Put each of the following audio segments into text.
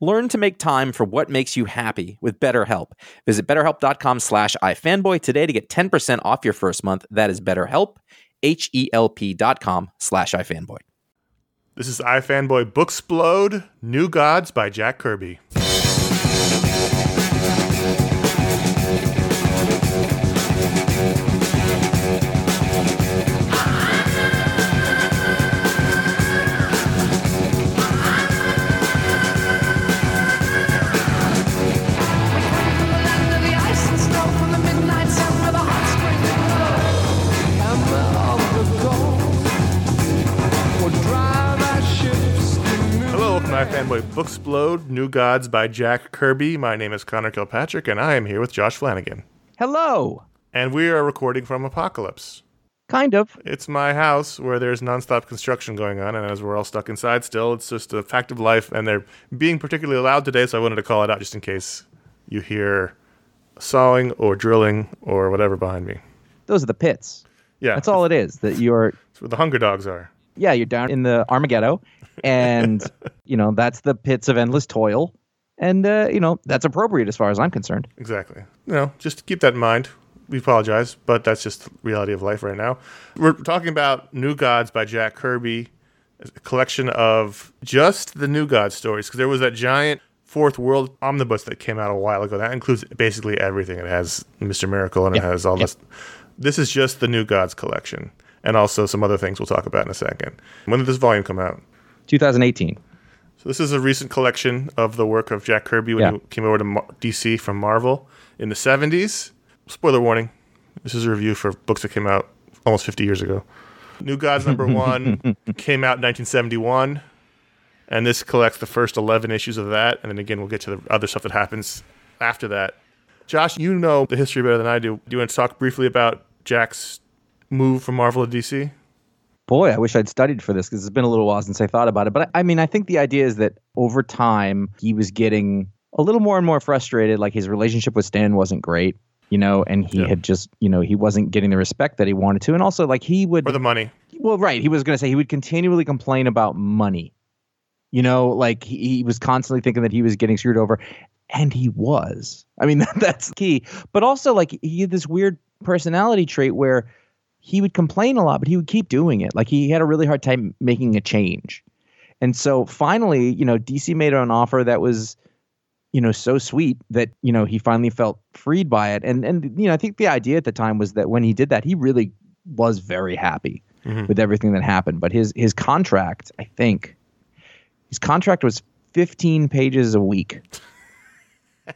Learn to make time for what makes you happy with BetterHelp. Visit betterhelp.com slash ifanboy today to get 10% off your first month. That is betterhelp, H-E-L-P dot com slash ifanboy. This is iFanboy Booksplode, New Gods by Jack Kirby. Booksplode, New Gods by Jack Kirby. My name is Conor Kilpatrick, and I am here with Josh Flanagan. Hello. And we are recording from Apokolips. Kind of. It's my house where there's nonstop construction going on, and as we're all stuck inside still, it's just a fact of life, and they're being particularly loud today, so I wanted to call it out just in case you hear sawing or drilling or whatever behind me. Those are the pits. Yeah. That's all it is. That you're. That's where the hunger dogs are. Yeah, you're down in the Armagetto, and you know that's the pits of endless toil and uh, you know that's appropriate as far as i'm concerned. Exactly. You know just keep that in mind. We apologize but that's just the reality of life right now. We're talking about new gods by jack kirby a collection of just the new gods stories because there was that giant fourth world omnibus that came out a while ago. That includes basically everything. It has mr miracle and it has all this. This is just the new gods collection and also some other things we'll talk about in a second when did this volume come out 2018. So this is a recent collection of the work of Jack Kirby when yeah. he came over to DC from Marvel in the 70s. Spoiler warning. This is a review for books that came out almost 50 years ago. New Gods number 1 came out in 1971 and this collects the first 11 issues of that and then again we'll get to the other stuff that happens after that. Josh, you know the history better than I do. Do you want to talk briefly about Jack's move from Marvel to DC? boy, I wish I'd studied for this because it's been a little while since I thought about it. But I, I mean, I think the idea is that over time he was getting a little more and more frustrated. Like his relationship with Stan wasn't great, you know, and he yeah. had just, you know, he wasn't getting the respect that he wanted to. And also, like, he would. For the money. Well, right. He was going to say he would continually complain about money. You know, like he, he was constantly thinking that he was getting screwed over. And he was. I mean, that, that's key. But also, like, he had this weird personality trait where he would complain a lot, but he would keep doing it. Like he had a really hard time making a change. And so finally, you know, DC made an offer that was, you know, so sweet that, you know, he finally felt freed by it. And and you know, I think the idea at the time was that when he did that, he really was very happy mm-hmm. with everything that happened. But his his contract, I think, his contract was 15 pages a week.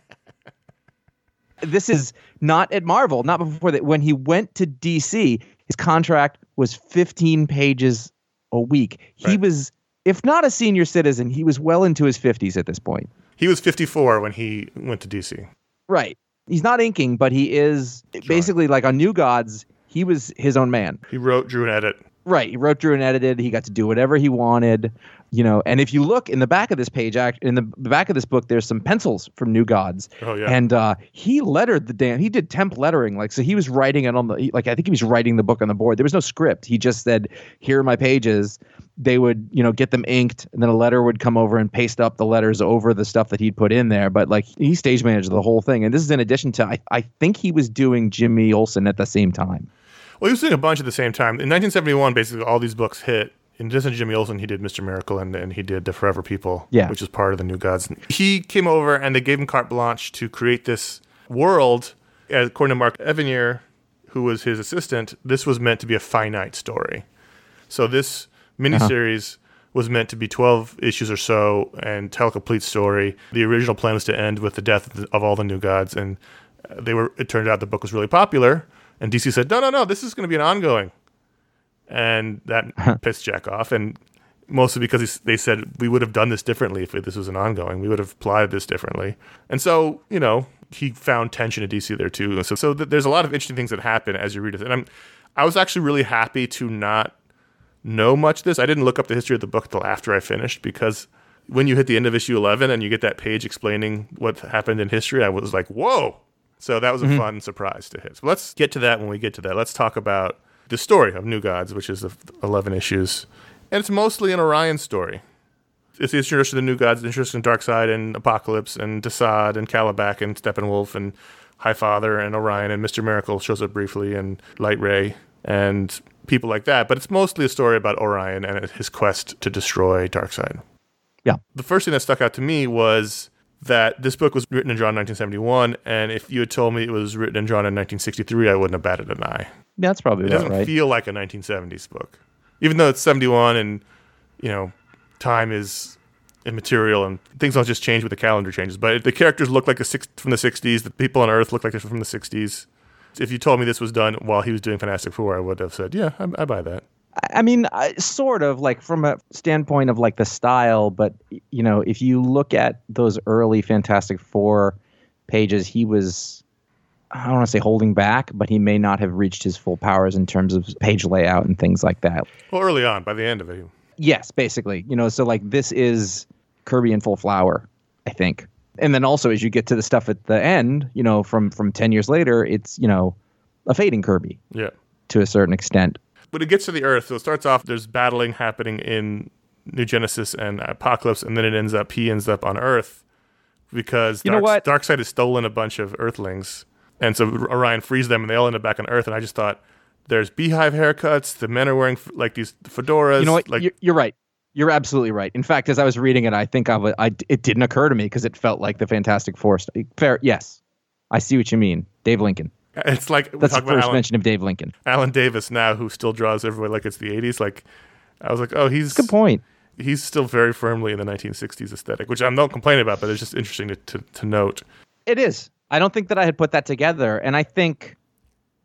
this is not at Marvel, not before that. When he went to DC, his contract was 15 pages a week. He right. was, if not a senior citizen, he was well into his 50s at this point. He was 54 when he went to DC. Right. He's not inking, but he is basically like on New Gods. He was his own man. He wrote, drew, and edit. Right. He wrote, drew, and edited. He got to do whatever he wanted, you know. And if you look in the back of this page, in the back of this book, there's some pencils from New Gods. Oh yeah. And uh, he lettered the damn. He did temp lettering, like so. He was writing it on the like. I think he was writing the book on the board. There was no script. He just said, "Here are my pages." They would, you know, get them inked, and then a letter would come over and paste up the letters over the stuff that he'd put in there. But like he stage managed the whole thing, and this is in addition to I, I think he was doing Jimmy Olsen at the same time. Well, he was doing a bunch at the same time. In 1971, basically all these books hit. In addition to Jimmy Olsen, he did Mr. Miracle and, and he did The Forever People, yeah. which is part of the New Gods. He came over and they gave him carte blanche to create this world. According to Mark Evanier, who was his assistant, this was meant to be a finite story. So this miniseries uh-huh. was meant to be 12 issues or so and tell a complete story. The original plan was to end with the death of all the New Gods, and they were. It turned out the book was really popular and DC said, no, no, no, this is going to be an ongoing. And that pissed Jack off. And mostly because they said we would have done this differently if this was an ongoing. We would have applied this differently. And so, you know, he found tension at DC there too. So, so th- there's a lot of interesting things that happen as you read it. And I'm, I was actually really happy to not know much of this. I didn't look up the history of the book until after I finished because when you hit the end of issue 11 and you get that page explaining what happened in history, I was like, whoa, so that was a mm-hmm. fun surprise to hit. So let's get to that when we get to that. Let's talk about the story of New Gods, which is the 11 issues. And it's mostly an Orion story. It's the introduction to the New Gods, the introduction in Darkseid and Apokolips and Desaad and Kalibak and Steppenwolf and Highfather and Orion and Mr. Miracle shows up briefly and Light Ray and people like that. But it's mostly a story about Orion and his quest to destroy Darkseid. Yeah. The first thing that stuck out to me was that this book was written and drawn in 1971, and if you had told me it was written and drawn in 1963, I wouldn't have batted an eye. Yeah, that's probably it doesn't right. feel like a 1970s book, even though it's 71 and you know time is immaterial and things don't just change with the calendar changes. But the characters look like a six from the 60s. The people on Earth look like they're from the 60s. If you told me this was done while he was doing Fantastic Four, I would have said, "Yeah, I, I buy that." I mean, sort of like from a standpoint of like the style, but you know, if you look at those early Fantastic Four pages, he was I don't want to say holding back, but he may not have reached his full powers in terms of page layout and things like that. Well, early on, by the end of it. Yes, basically. You know, so like this is Kirby in full flower, I think. And then also as you get to the stuff at the end, you know, from from 10 years later, it's, you know, a fading Kirby. Yeah. To a certain extent when it gets to the Earth, so it starts off there's battling happening in New Genesis and Apokolips, and then it ends up he ends up on Earth because you Dark, know what? Darkseid has stolen a bunch of Earthlings, and so Orion frees them, and they all end up back on Earth. And I just thought there's beehive haircuts. The men are wearing like these fedoras. You know what? Like, you're, you're right. You're absolutely right. In fact, as I was reading it, I think I, was, I it didn't occur to me because it felt like the Fantastic Four. Fair, yes, I see what you mean, Dave Lincoln. It's like that's the first Alan, mention of Dave Lincoln. Alan Davis now, who still draws everybody like it's the '80s. Like I was like, oh, he's good point. He's still very firmly in the 1960s aesthetic, which I'm not complaining about, but it's just interesting to, to, to note. It is. I don't think that I had put that together, and I think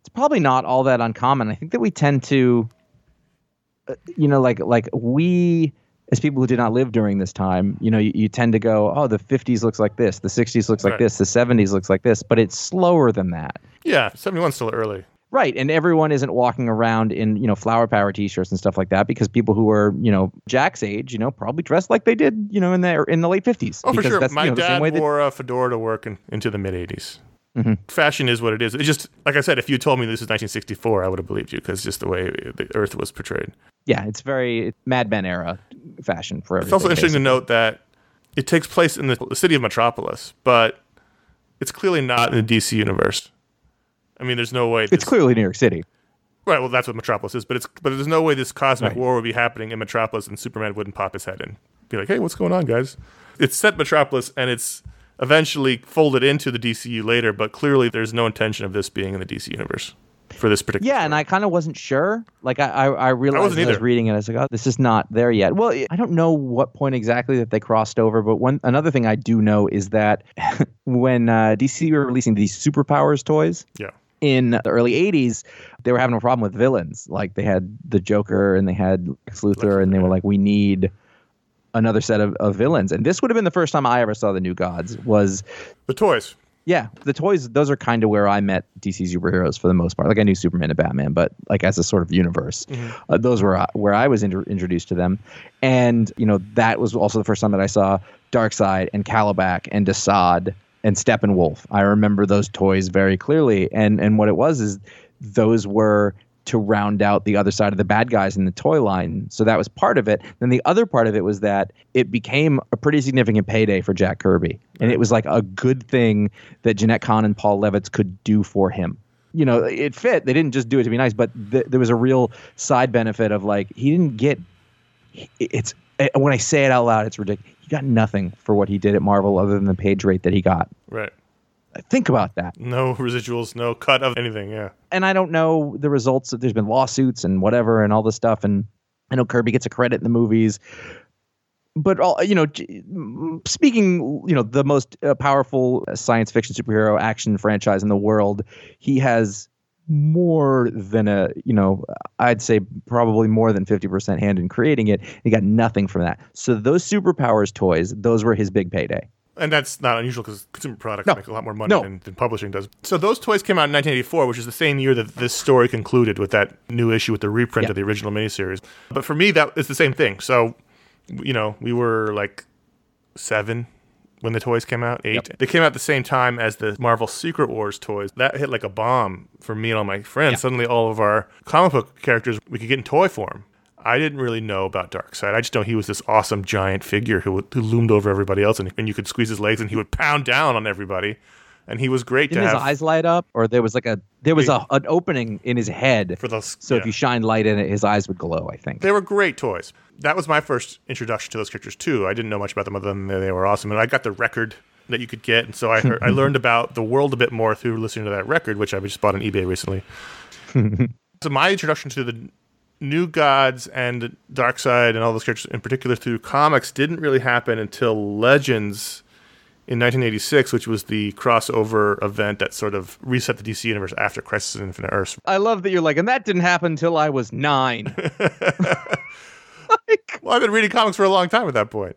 it's probably not all that uncommon. I think that we tend to, uh, you know, like like we as people who did not live during this time, you know, you, you, tend to go, oh, the 50s looks like this, the 60s looks like right. this, the 70s looks like this, but it's slower than that. Yeah, 71's still early. Right, and everyone isn't walking around in you know flower power T-shirts and stuff like that because people who are you know Jack's age, you know, probably dressed like they did you know in the in the late fifties. Oh, for sure. That's, My you know, dad that... wore a fedora to work in, into the mid 80s. Mm-hmm. Fashion is what it is. It's just like I said. If you told me this is 1964, I would have believed you because just the way the Earth was portrayed. Yeah, it's very Mad Men era fashion for. It's also interesting basically. to note that it takes place in the city of Metropolis, but it's clearly not in the DC universe. I mean, there's no way. This, it's clearly New York City. Right. Well, that's what Metropolis is, but it's but there's no way this cosmic right. war would be happening in Metropolis and Superman wouldn't pop his head in, be like, "Hey, what's going on, guys?" It's set Metropolis and it's eventually folded into the DCU later, but clearly there's no intention of this being in the DC universe for this particular. Yeah, story. and I kind of wasn't sure. Like I, I, I realized I, I was reading it, I was like, oh, this is not there yet. Well, I don't know what point exactly that they crossed over, but one another thing I do know is that when uh, DC were releasing these superpowers toys, yeah in the early 80s, they were having a problem with villains. Like they had the Joker and they had Lex Luthor, and they were like, we need another set of, of villains. And this would have been the first time I ever saw the New Gods. Was the toys? Yeah, the toys, those are kind of where I met DC superheroes for the most part. Like I knew Superman and Batman, but like as a sort of universe, uh, those were uh, where I was intro- introduced to them. And, you know, that was also the first time that I saw Darkseid and Kalibak and Desaad and Steppenwolf. I remember those toys very clearly. And and what it was is those were to round out the other side of the bad guys in the toy line. So that was part of it. Then the other part of it was that it became a pretty significant payday for Jack Kirby. And it was like a good thing that Jenette Kahn and Paul Levitz could do for him. You know, it fit. They didn't just do it to be nice, but th- there was a real side benefit of like he didn't get it's eh, when I say it out loud, it's ridiculous. He got nothing for what he did at Marvel other than the page rate that he got. Right. Think about that. No residuals, no cut of anything. Yeah. and I don't know the results. Of there's been lawsuits and whatever and all this stuff. And I know Kirby gets a credit in the movies, but all you know, speaking, you know, the most uh, powerful science fiction superhero action franchise in the world, he has more than a you know i'd say probably more than 50% hand in creating it he got nothing from that so those superpowers toys those were his big payday And that's not unusual because consumer products No. make a lot more money No. than, than publishing does. So those toys came out in 1984, which is the same year that this story concluded with that new issue with the reprint Yeah. of the original miniseries. But for me, that is the same thing. So, you know, we were like seven when the toys came out, eight. They came out at the same time as the Marvel Secret Wars toys. That hit like a bomb for me and all my friends. Yeah. Suddenly, all of our comic book characters we could get in toy form. I didn't really know about Darkseid. I just know he was this awesome giant figure who, who loomed over everybody else, and, and you could squeeze his legs, and he would pound down on everybody. And he was great didn't his have eyes light up or there was like a there was a, an opening in his head for those. so if you shine light in it his eyes would glow i think They were great toys. That was my first introduction to those characters too. I didn't know much about them other than they were awesome, and I got the record that you could get, and so I heard, I learned about the world a bit more through listening to that record, which I just bought on eBay recently. so my introduction to the New Gods and Darkseid and all those characters in particular through comics didn't really happen until Legends in 1986, which was the crossover event that sort of reset the DC universe after Crisis on Infinite Earths. i love that you're like and that didn't happen until i was nine like, Well, I've been reading comics for a long time at that point.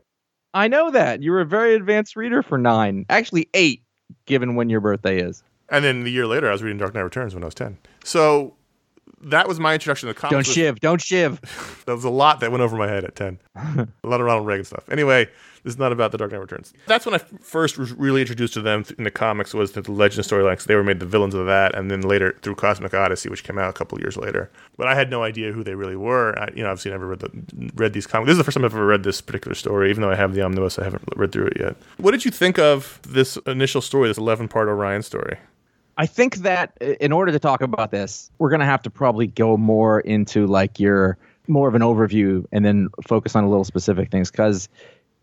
i know that you were a very advanced reader for nine actually eight given when your birthday is And then the year later, I was reading Dark Knight Returns when I was 10. So that was my introduction to the comics. don't shiv don't shiv There was a lot that went over my head at 10. a lot of Ronald Reagan stuff. Anyway, this is not about the Dark Knight Returns. That's when I first was really introduced to them in the comics was the Legend storylines. They were made the villains of that, and then later through Cosmic Odyssey, which came out a couple years later. But I had no idea who they really were. I, you know, obviously, I never read the, read these comics. This is the first time I've ever read this particular story, even though I have the omnibus. I haven't read through it yet. What did you think of this initial story, this 11 part Orion story? I think that uh, in order to talk about this, we're going to have to probably go more into like your more of an overview and then focus on a little specific things because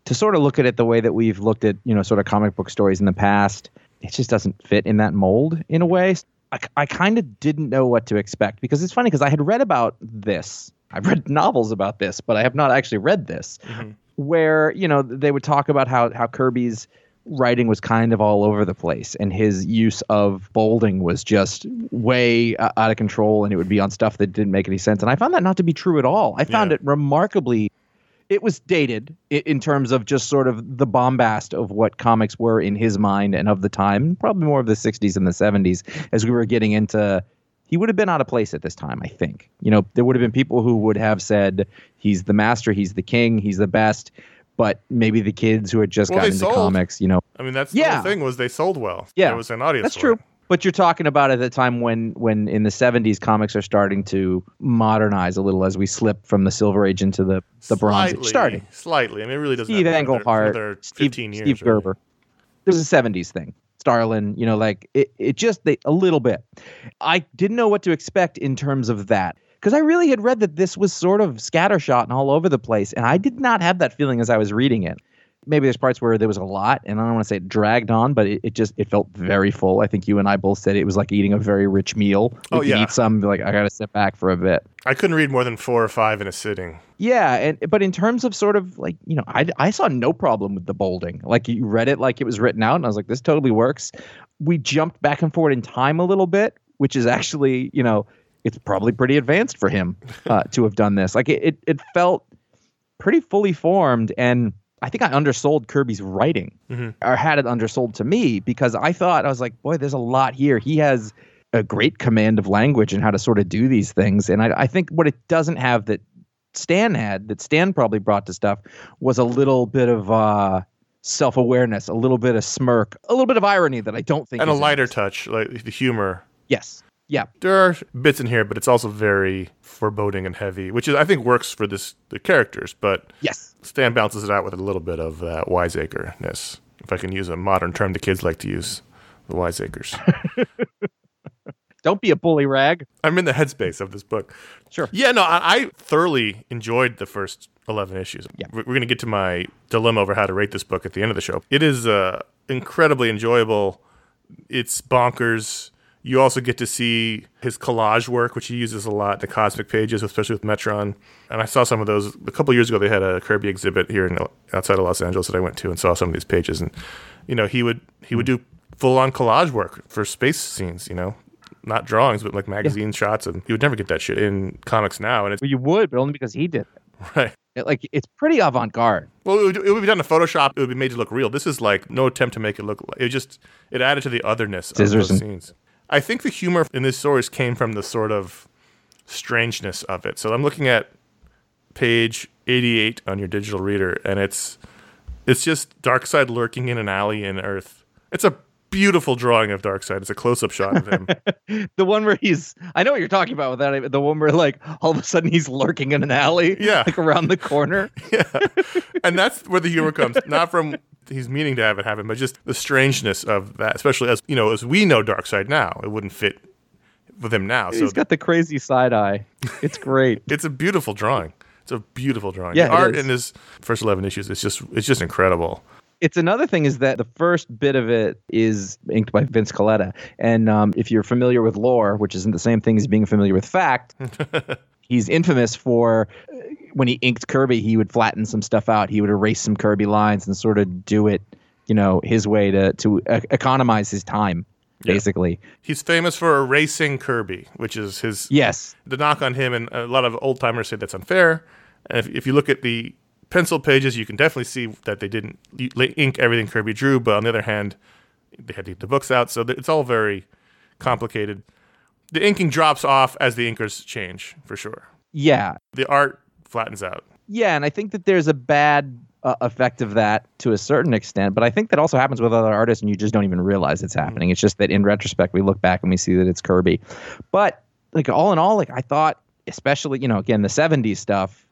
to sort of look at it the way that we've looked at, you know, sort of comic book stories in the past, it just doesn't fit in that mold in a way. I, I kind of didn't know what to expect because it's funny because I had read about this. I've read novels about this, but I have not actually read this where you know they would talk about how how Kirby's writing was kind of all over the place and his use of bolding was just way uh, out of control and it would be on stuff that didn't make any sense and I found that not to be true at all. I found Yeah. it remarkably it was dated in terms of just sort of the bombast of what comics were in his mind and of the time, probably more of the 60s and the 70s as we were getting into he would have been out of place at this time, I think. You know, there would have been people who would have said he's the master, he's the king, he's the best, but maybe the kids who had just Well, gotten into sold. comics, you know. I mean, that's the whole thing was they sold well. Yeah. it was an audience. That's true. But you're talking about at the time when when in the 70s comics are starting to modernize a little as we slip from the silver age into the the bronze age. Starting. Slightly. I mean, it really doesn't Steve happen for another- Englehart, another Steve, 15 years. Steve really. There's a 70s thing. Starlin, you know, like it, it just they, a little bit. I didn't know what to expect in terms of that because I really had read that this was sort of scattershot and all over the place, and I did not have that feeling as I was reading it. Maybe there's parts where there was a lot, and I don't want to say it dragged on, but it, it just it felt very full. I think you and I both said it was like eating a very rich meal. Oh, yeah. eat some, like I got to sit back for a bit. I couldn't read more than four or five in a sitting. Yeah, and but in terms of sort of like you know, I I saw no problem with the bolding. Like you read it like it was written out, and I was like, this totally works. We jumped back and forward in time a little bit, which is actually you know, it's probably pretty advanced for him uh, to have done this. Like it, it it felt pretty fully formed, and I think I undersold Kirby's writing Mhm. or had it undersold to me because I thought I was like, boy, there's a lot here. He has a great command of language and how to sort of do these things. And I, I think what it doesn't have that Stan had, that Stan probably brought to stuff, was a little bit of uh, self awareness, a little bit of smirk, a little bit of irony that I don't think and a lighter touch, like the humor. Yes. Yeah. There are bits in here, but it's also very foreboding and heavy, which is I think works for this the characters. But Yes. Stan balances it out with a little bit of that wiseacre-ness, if I can use a modern term the kids like to use, the wiseacres. Don't be a bully rag. I'm in the headspace of this book. Sure. Yeah, no, I, I thoroughly enjoyed the first 11 issues. Yeah. We're, we're going to get to my dilemma over how to rate this book at the end of the show. It is uh, incredibly enjoyable. It's bonkers. You also get to see his collage work, which he uses a lot, the cosmic pages, especially with Metron. And I saw some of those a couple years ago. They had a Kirby exhibit here in outside of Los Angeles that I went to and saw some of these pages. And you know, he would he would hmm. do full on collage work for space scenes. You know, not drawings, but like magazine shots. And you would never get that shit in comics now. And it's Well, you would, but only because he did. it. right. It, like it's pretty avant garde. Well, it would, it would be done in Photoshop. It would be made to look real. This is like no attempt to make it look. It just it added to the otherness of those and- scenes. I think the humor in this stories came from the sort of strangeness of it. So I'm looking at page 88 on your digital reader, and it's it's just Darkseid lurking in an alley in Earth. It's a beautiful drawing of Darkseid. It's a close-up shot of him. The one where he's, I know what you're talking about with that. The one where like all of a sudden he's lurking in an alley, Yeah. like around the corner. yeah, and that's where the humor comes, not from he's meaning to have it happen, but just the strangeness of that, especially as you know, as we know Darkseid now, it wouldn't fit with him now. So he's got the crazy side eye. It's great. it's a beautiful drawing. It's a beautiful drawing. Yeah, the art is. in his first eleven issues, it's just it's just incredible. it's another thing is that the first bit of it is inked by Vince Colletta, and um, if you're familiar with lore, which isn't the same thing as being familiar with fact, he's infamous for uh, when he inked Kirby, he would flatten some stuff out, he would erase some Kirby lines and sort of do it, you know, his way to to economize his time, Yeah. basically. He's famous for erasing Kirby, which is his Yes, the knock on him, and a lot of old timers say that's unfair. And if, if you look at the pencil pages, you can definitely see that they didn't ink everything Kirby drew. But on the other hand, they had to get the books out, so it's all very complicated. The inking drops off as the inkers change, for sure. yeah, The art flattens out. Yeah, and I think that there's a bad uh, effect of that to a certain extent, but I think that also happens with other artists, and you just don't even realize it's happening. It's just that in retrospect, we look back and we see that it's Kirby. But like all in all, like I thought, especially you know, again the '70s stuff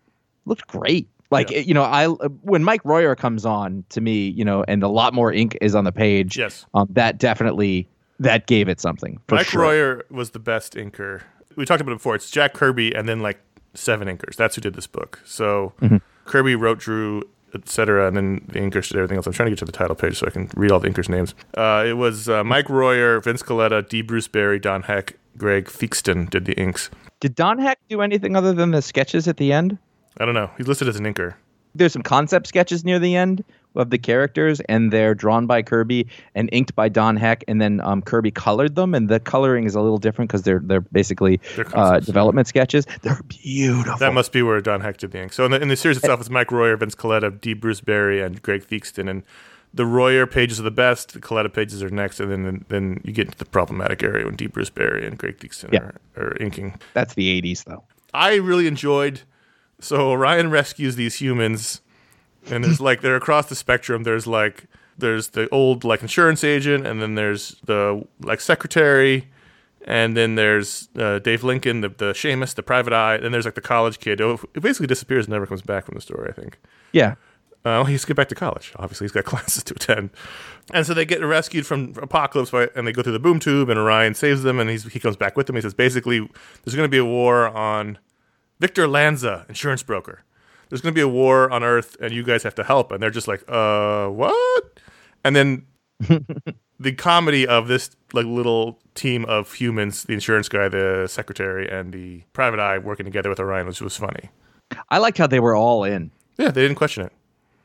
looked great. Like Yeah. it- you know, I when Mike Royer comes on to me, you know, and a lot more ink is on the page. Yes. um, that definitely that gave it something. For Mike sure. Royer was the best inker. We talked about it before. It's Jack Kirby and then like seven inkers. That's who did this book. So Mm-hmm. Kirby wrote, drew, etc., and then the inkers did everything else. I'm trying to get to the title page so I can read all the inkers' names. Uh, it was uh, Mike Royer, Vince Colletta, D. Bruce Berry, Don Heck, Greg Theakston did the inks. Did Don Heck do anything other than the sketches at the end? I don't know. He's listed as an inker. there's some concept sketches near the end of the characters, and they're drawn by Kirby and inked by Don Heck, and then um, Kirby colored them, and the coloring is a little different because they're they're basically They're uh, development sketches. They're beautiful. That must be where Don Heck did the ink. So in the, in the series itself, it's Mike Royer, Vince Colletta, D. Bruce Berry, and Greg Theakston. And the Royer pages are the best. The Colletta pages are next, and then then you get into the problematic area when D. Bruce Berry and Greg Theakston Yeah. are, are inking. That's the '80s, though. I really enjoyed. So Orion rescues these humans, and there's like they're across the spectrum. There's like there's the old like insurance agent, and then there's the like secretary, and then there's uh, Dave Lincoln, the the shamus, the private eye. And then there's like the college kid who basically disappears and never comes back from the story. I think. Yeah, Uh, well, he's to get back to college. Obviously, he's got classes to attend, and so they get rescued from Apokolips, by, and they go through the boom tube, and Orion saves them, and he's, he comes back with them. He says, basically, there's going to be a war on Victor Lanza, insurance broker. There's going to be a war on Earth, and you guys have to help. And they're just like, uh, what? And then the comedy of this like little team of humans, the insurance guy, the secretary, and the private eye working together with Orion, which was funny. I liked how they were all in. Yeah, they didn't question it.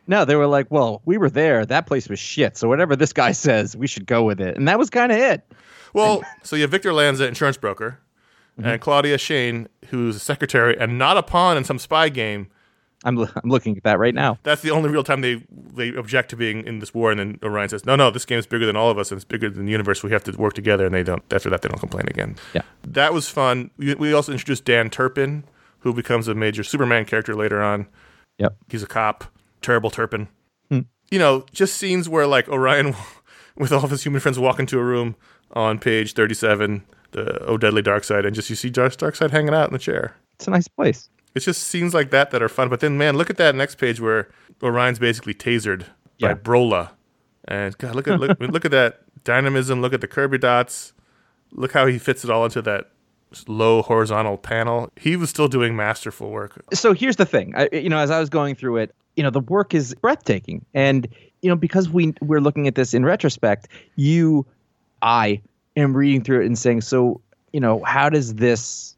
No, they were like, "Well, we were there. That place was shit. So whatever this guy says, we should go with it." And that was kind of it. Well, so you have Victor Lanza, insurance broker, and Claudia Shane, who's a secretary and not a pawn in some spy game, I'm, lo- I'm looking at that right now. That's the only real time they they object to being in this war, and then Orion says, "No, no, this game is bigger than all of us, and it's bigger than the universe. We have to work together." And they don't. After that, they don't complain again. Yeah. that was fun. We, we also introduced Dan Turpin, who becomes a major Superman character later on. Yep. He's a cop. Terrible Turpin. Hmm. You know, just scenes where like Orion, with all of his human friends, walk into a room on page thirty-seven, the Oh Deadly Darkseid, and just you see Darkseid hanging out in the chair. It's a nice place. It's just scenes like that that are fun. But then, man, look at that next page where Orion's basically tasered Yeah. by Brola, and God, look at look, look at that dynamism. Look at the Kirby dots. Look how he fits it all into that low horizontal panel. He was still doing masterful work. so here's the thing I, you know as i was going through it you know the work is breathtaking and you know because we we're looking at this in retrospect you i am reading through it and saying so you know how does this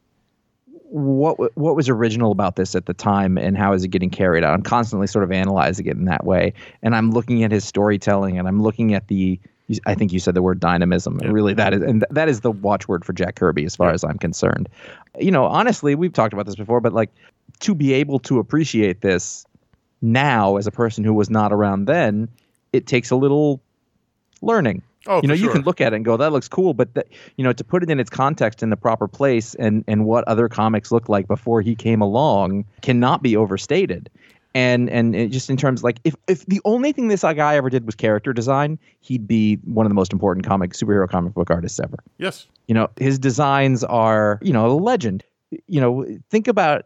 what what was original about this at the time and how is it getting carried out i'm constantly sort of analyzing it in that way and i'm looking at his storytelling and i'm looking at the I think you said the word dynamism. And really, that is, and that is the watchword for Jack Kirby, as far as I'm concerned. You know, honestly, we've talked about this before, but like to be able to appreciate this now as a person who was not around then, it takes a little learning. Oh, you know, for you can look at it and go, "That looks cool," but that, you know, to put it in its context in the proper place and and what other comics looked like before he came along cannot be overstated. And and it just in terms like if if the only thing this guy ever did was character design, he'd be one of the most important comic superhero comic book artists ever. Yes. You know, his designs are, you know, a legend. You know, think about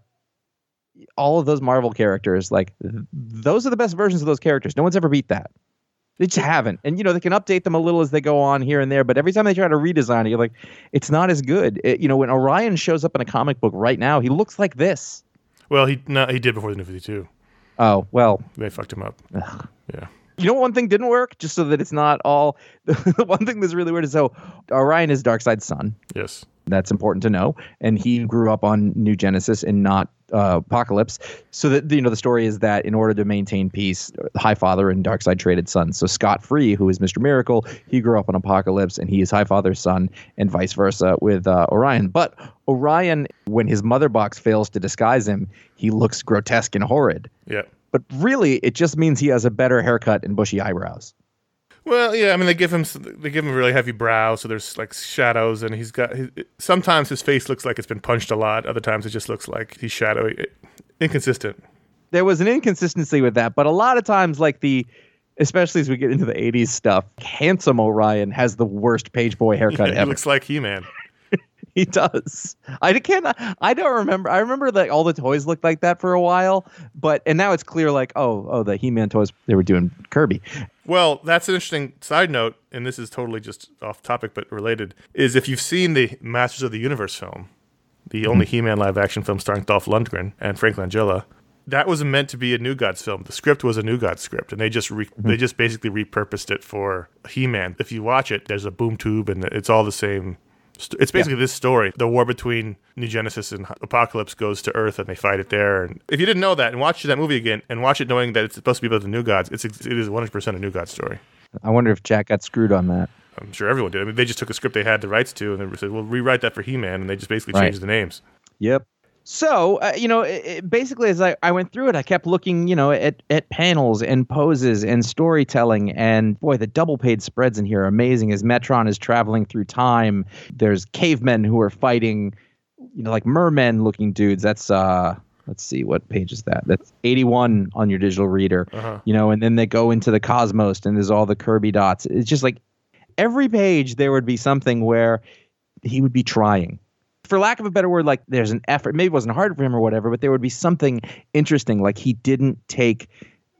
all of those Marvel characters. Like, those are the best versions of those characters. No one's ever beat that. They just haven't. And, you know, they can update them a little as they go on here and there. But every time they try to redesign it, you're like, it's not as good. It- you know, when Orion shows up in a comic book right now, he looks like this. Well, he no, he did before the New Fifty Two. Oh, well, They fucked him up. Ugh. Yeah. You know, one thing didn't work, just so that it's not all. The one thing that's really weird is so Orion is Darkseid's son. Yes. That's important to know. And he grew up on New Genesis and not uh, Apokolips. So that you know, the story is that in order to maintain peace, High Father and Darkseid traded sons. So Scott Free, who is Mr. Miracle, he grew up on Apokolips, and he is High Father's son, and vice versa with uh, Orion. But Orion, when his mother box fails to disguise him, he looks grotesque and horrid. Yeah. But really, it just means he has a better haircut and bushy eyebrows. Well, yeah, I mean they give him they give him a really heavy brow, so there's like shadows, and he's got his, sometimes his face looks like it's been punched a lot. Other times it just looks like he's shadowy, inconsistent. there was an inconsistency with that, but a lot of times, like the, especially as we get into the '80s stuff, handsome Orion has the worst page boy haircut he ever. looks like He Man. he does. I can't. I don't remember. I remember that all the toys looked like that for a while, but and now it's clear, like oh, oh, the He-Man toys they were doing Kirby. Well, that's an interesting side note, and this is totally just off topic but related. Is if you've seen the Masters of the Universe film, the mm-hmm. only He-Man live-action film starring Dolph Lundgren and Frank Langella, that was meant to be a New Gods film. The script was a New Gods script, and they just re- mm-hmm. they just basically repurposed it for He-Man. If you watch it, there's a boom tube, and it's all the same. It's basically this story: the war between New Genesis and Apokolips goes to Earth, and they fight it there. And if you didn't know that, and watch that movie again, and watch it knowing that it's supposed to be about the New Gods, it's it is 100 percent a New Gods story. I wonder if Jack got screwed on that. I'm sure everyone did. I mean, they just took a script they had the rights to, and they said, "Well, rewrite that for He-Man," and they just basically Right. changed the names. Yep. So, uh, you know, it, it- basically, as I, I went through it, I kept looking, you know, at, at panels and poses and storytelling. And boy, the double page spreads in here are amazing as Metron is traveling through time. There's cavemen who are fighting, you know, like mermen looking dudes. That's, uh, let's see, what page is that? That's 81 on your digital reader, Uh-huh. you know, and then they go into the cosmos and there's all the Kirby dots. It's just like every page there would be something where he would be trying for lack of a better word, like there's an effort. Maybe it wasn't hard for him or whatever, but there would be something interesting. Like he didn't take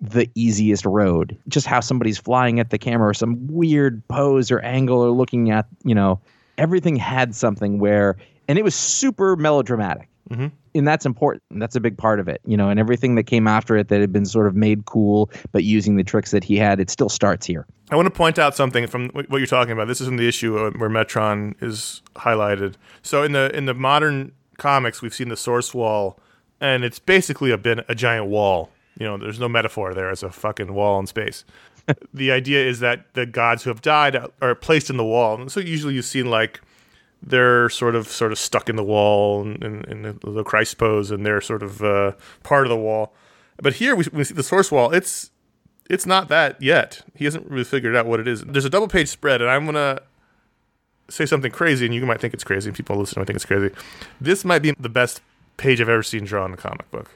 the easiest road. Just how somebody's flying at the camera or some weird pose or angle or looking at, you know, everything had something where, and it was super melodramatic. Mhm. And that's important. That's a big part of it, you know, and everything that came after it that had been sort of made cool, but using the tricks that he had, it still starts here. I want to point out something from what you're talking about. This is in the issue uh, where Metron is highlighted. So in the in the modern comics, we've seen the source wall, and it's basically a been a giant wall. You know, there's no metaphor there. It's a fucking wall in space. the idea is that the gods who have died are placed in the wall. And so usually you've seen like they're sort of sort of stuck in the wall and in, in the, the Christ pose, and they're sort of uh, part of the wall. But here we, we see the source wall. It's it's not that yet. He hasn't really figured out what it is. There's a double page spread, and I'm gonna say something crazy, and you might think it's crazy. And people listening might think it's crazy. This might be the best page I've ever seen drawn in a comic book.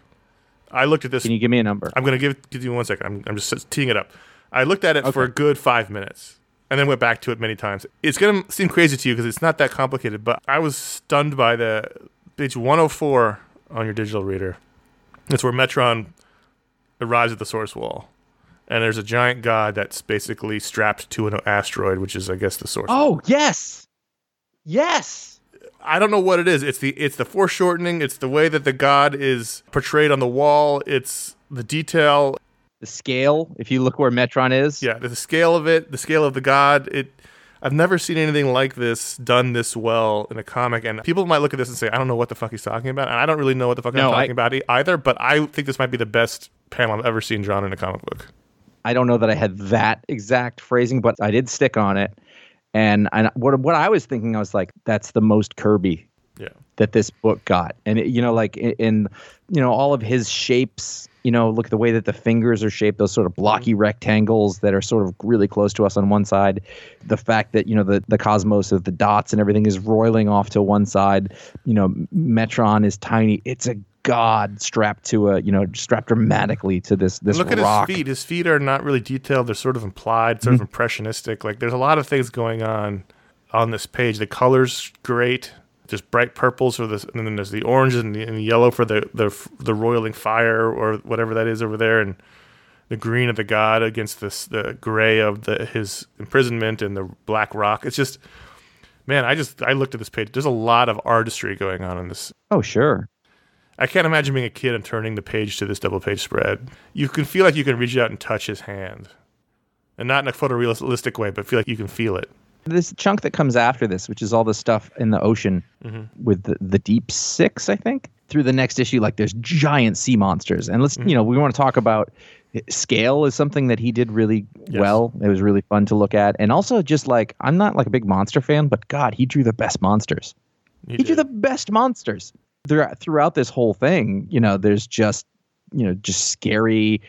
I looked at this. Can you give me a number? I'm gonna give give you one second. I'm I'm just teeing it up. I looked at it for a good five minutes, and then went back to it many times. It's gonna seem crazy to you because it's not that complicated, but I was stunned by the page 104 on your digital reader. It's where Metron arrives at the source wall, and there's a giant god that's basically strapped to an asteroid, which is, I guess, the source. Oh yes, yes. I don't know what it is. It's the it's the foreshortening. It's the way that the god is portrayed on the wall. It's the detail. The scale. If you look where Metron is, Yeah, the scale of it, the scale of the god. It. I've never seen anything like this done this well in a comic. And people might look at this and say, "I don't know what the fuck he's talking about," and I don't really know what the fuck No, I'm I- talking about e- either. But I think this might be the best panel I've ever seen drawn in a comic book. I don't know that I had that exact phrasing, but I did stick on it. And and what what I was thinking, I was like, that's the most Kirby Yeah. that this book got. And it, you know, like in, in you know all of his shapes. You know, look at the way that the fingers are shaped; those sort of blocky mm-hmm. rectangles that are sort of really close to us on one side. The fact that you know the the cosmos of the dots and everything is roiling off to one side. You know, Metron is tiny. It's a god strapped to a you know strapped dramatically to this this Look at his feet. His feet are not really detailed. They're sort of implied, sort of mm-hmm. impressionistic. Like there's a lot of things going on on this page. The colors great. There's bright purples for this, and then there's the orange and the, and the yellow for the, the the roiling fire or whatever that is over there, and the green of the god against this the gray of the his imprisonment and the black rock. It's just, man, I just I looked at this page. There's a lot of artistry going on in this Oh sure. I can't imagine being a kid and turning the page to this double page spread. You can feel like you can reach out and touch his hand. And not in a photorealistic way, but feel like you can feel it. This chunk that comes after this, which is all the stuff in the ocean mm-hmm. with the, the deep six, I think. Through the next issue, like there's giant sea monsters, and let's mm-hmm. you know we want to talk about eh, scale is something that he did really well. It was really fun to look at, and also just like I'm not like a big monster fan, but God, he drew the best monsters. He, drew the best monsters throughout throughout this whole thing. You know, there's just you know just scary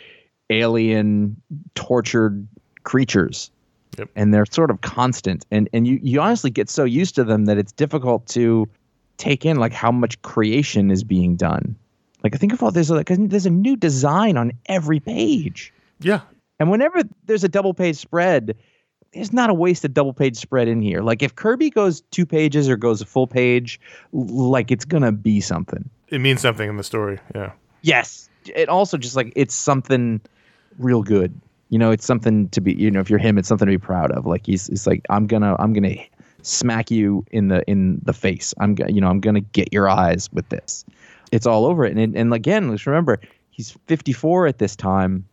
alien tortured creatures Yep. and they're sort of constant and and you you honestly get so used to them that it's difficult to take in like how much creation is being done like I think of all there's like there's a new design on every page Yeah. and whenever there's a double page spread there's not a wasted double page spread in here like if kirby goes two pages or goes a full page like it's gonna be something It means something in the story. Yeah. Yes. It also just like it's something real good. You know, it's something to be. You know, if you're him, it's something to be proud of. Like he's, he's like, I'm gonna, I'm gonna smack you in the in the face. I'm gonna, you know, I'm gonna get your eyes with this. It's all over it. And and again, let's remember, he's 54 at this time.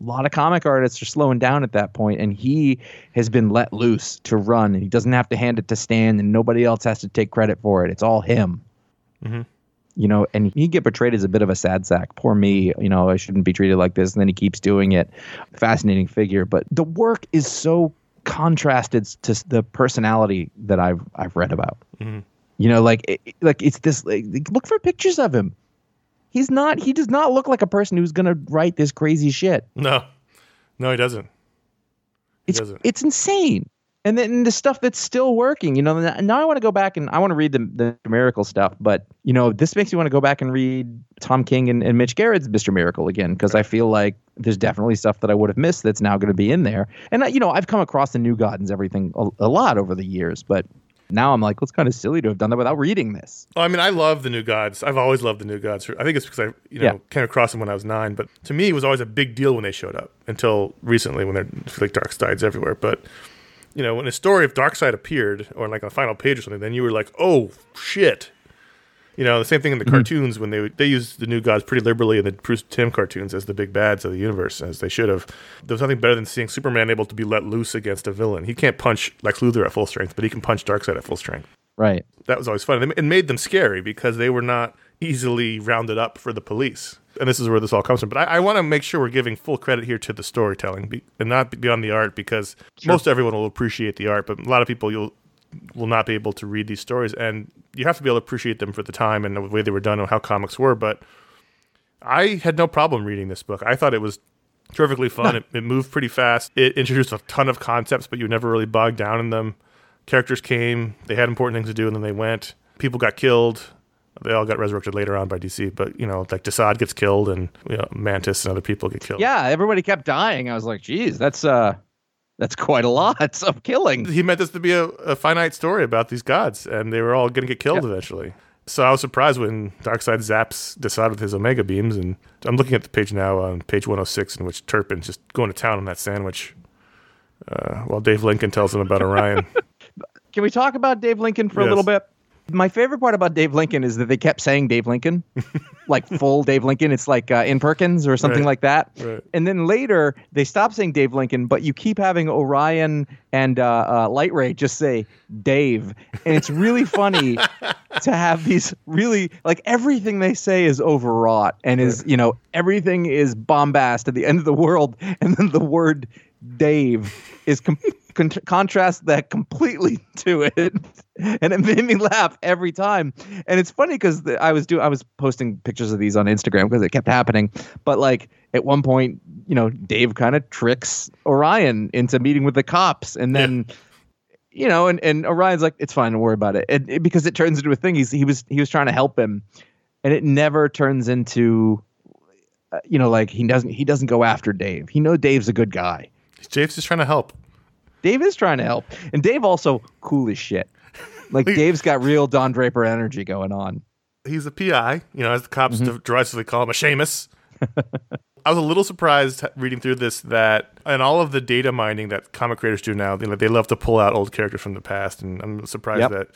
A lot of comic artists are slowing down at that point, and he has been let loose to run, and he doesn't have to hand it to Stan, and nobody else has to take credit for it. It's all him mm-hmm. You know, and he get portrayed as a bit of a sad sack. Poor me, you know, I shouldn't be treated like this. And then he keeps doing it. Fascinating figure, but the work is so contrasted to the personality that I've I've read about. Mm-hmm. You know, like it, like it's this. Like, look for pictures of him. He's not. He does not look like a person who's gonna write this crazy shit. No. No, he doesn't. It's doesn't. it's insane. And then the stuff that's still working, you know. Now I want to go back and I want to read the the Miracle stuff, but you know, this makes me want to go back and read Tom King and, and Mitch Gerads' Mister Miracle again because I feel like there's definitely stuff that I would have missed that's now going to be in there. And I, you know, I've come across the New God and everything a, a lot over the years, but now I'm like, well, it's kind of silly to have done that without reading this. Oh, I mean, I love the new gods. I've always loved the new gods. I think it's because I, you know, Yeah. came across them when I was nine. But to me, it was always a big deal when they showed up until recently, when they're like Darkseids everywhere. But you know, when a story of Darkseid appeared, or like on the final page or something, then you were like, oh shit. You know, the same thing in the mm-hmm. cartoons when they they used the new gods pretty liberally in the Bruce Timm cartoons as the big bads of the universe, as they should have. There was nothing better than seeing Superman able to be let loose against a villain. He can't punch Lex Luthor at full strength, but he can punch Darkseid at full strength Right. that was always fun. It made them scary because they were not easily rounded up for the police. And this is where this all comes from. But I, I want to make sure we're giving full credit here to the storytelling be, and not beyond the art because most everyone will appreciate the art, but a lot of people you'll will not be able to read these stories. And you have to be able to appreciate them for the time and the way they were done and how comics were. But I had no problem reading this book. I thought it was terrifically fun. it, it moved pretty fast. It introduced a ton of concepts, but you never really bogged down in them. Characters came, they had important things to do, and then they went. People got killed. They all got resurrected later on by DC, but you know, like Desaad gets killed, and you know, Mantis and other people get killed. Yeah, everybody kept dying. I was like, geez, that's uh that's quite a lot of killing. He meant this to be a, a finite story about these gods, and they were all going to get killed eventually. So I was surprised when Darkseid zaps Desaad with his Omega beams, and I'm looking at the page now on page 106, in which Turpin's just going to town on that sandwich, uh, while Dave Lincoln tells him about Orion. Can we talk about Dave Lincoln for Yes. a little bit? My favorite part about Dave Lincoln is that they kept saying Dave Lincoln, like full Dave Lincoln. It's like uh, in Perkins or something Right. like that. Right. And then later they stop saying Dave Lincoln, but you keep having Orion and uh, uh, Light Ray just say Dave, and it's really funny to have these really like everything they say is overwrought and is you know everything is bombast at the end of the world, and then the word Dave is com- con- contrast that completely to it, and it made me laugh every time. And it's funny because I was do I was posting pictures of these on Instagram because it kept happening. But like at one point, you know, Dave kind of tricks Orion into meeting with the cops, and then. You know, and, and Orion's like, it's fine, don't worry about it. And it- because it turns into a thing. He's he was he was trying to help him, and it never turns into, uh, you know, like he doesn't he doesn't go after Dave. He know Dave's a good guy. Dave's just trying to help. Dave is trying to help, and Dave also cool as shit. Like Dave's got real Don Draper energy going on. He's a PI, you know, as the cops mm-hmm. derisively call him, a shamus. I was a little surprised reading through this that, and all of the data mining that comic creators do now, you know, they love to pull out old characters from the past, and I'm surprised Yep. that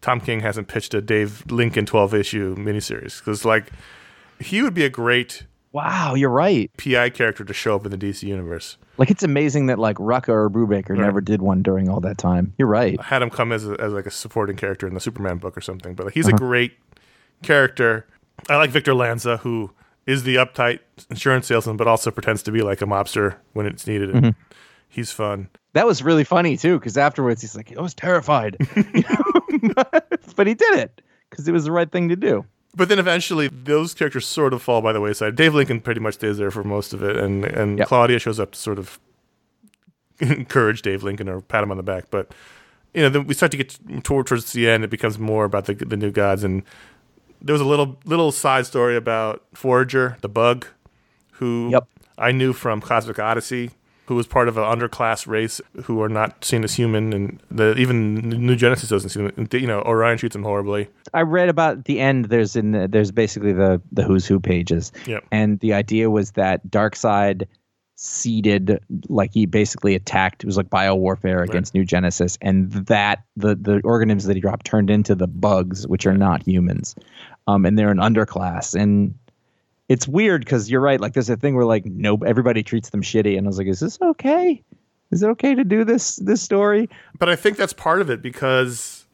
Tom King hasn't pitched a Dave Lincoln 12 issue miniseries because, like, he would be a great Wow, you're right. PI character to show up in the DC universe. Like it's amazing that like Rucka or Brubaker never did one during all that time. You're right. I had him come as, a, as like a supporting character in the Superman book or something, but like, he's a uh-huh. great character. I like Victor Lanza, who is the uptight insurance salesman, but also pretends to be like a mobster when it's needed. And mm-hmm. He's fun. That was really funny too, because afterwards he's like, I was terrified, but he did it because it was the right thing to do. But then eventually, those characters sort of fall by the wayside. Dave Lincoln pretty much stays there for most of it, and and Yep. Claudia shows up to sort of encourage Dave Lincoln or pat him on the back. But you know, then we start to get toward towards the end. It becomes more about the the new gods, and there was a little little side story about Forager, the bug, who Yep. I knew from Cosmic Odyssey. Who was part of an underclass race who are not seen as human, and the even New Genesis doesn't see them. You know, Orion treats them horribly. I read about the end. There's in the, there's basically the the who's who pages, Yep. and the idea was that Darkseid seeded like he basically attacked. It was like bio warfare against New Genesis, and that the the organisms that he dropped turned into the bugs, which are not humans, um, and they're an underclass. And it's weird because you're right. Like there's a thing where like no everybody treats them shitty, and I was like, is this okay? Is it okay to do this this story? But I think that's part of it because,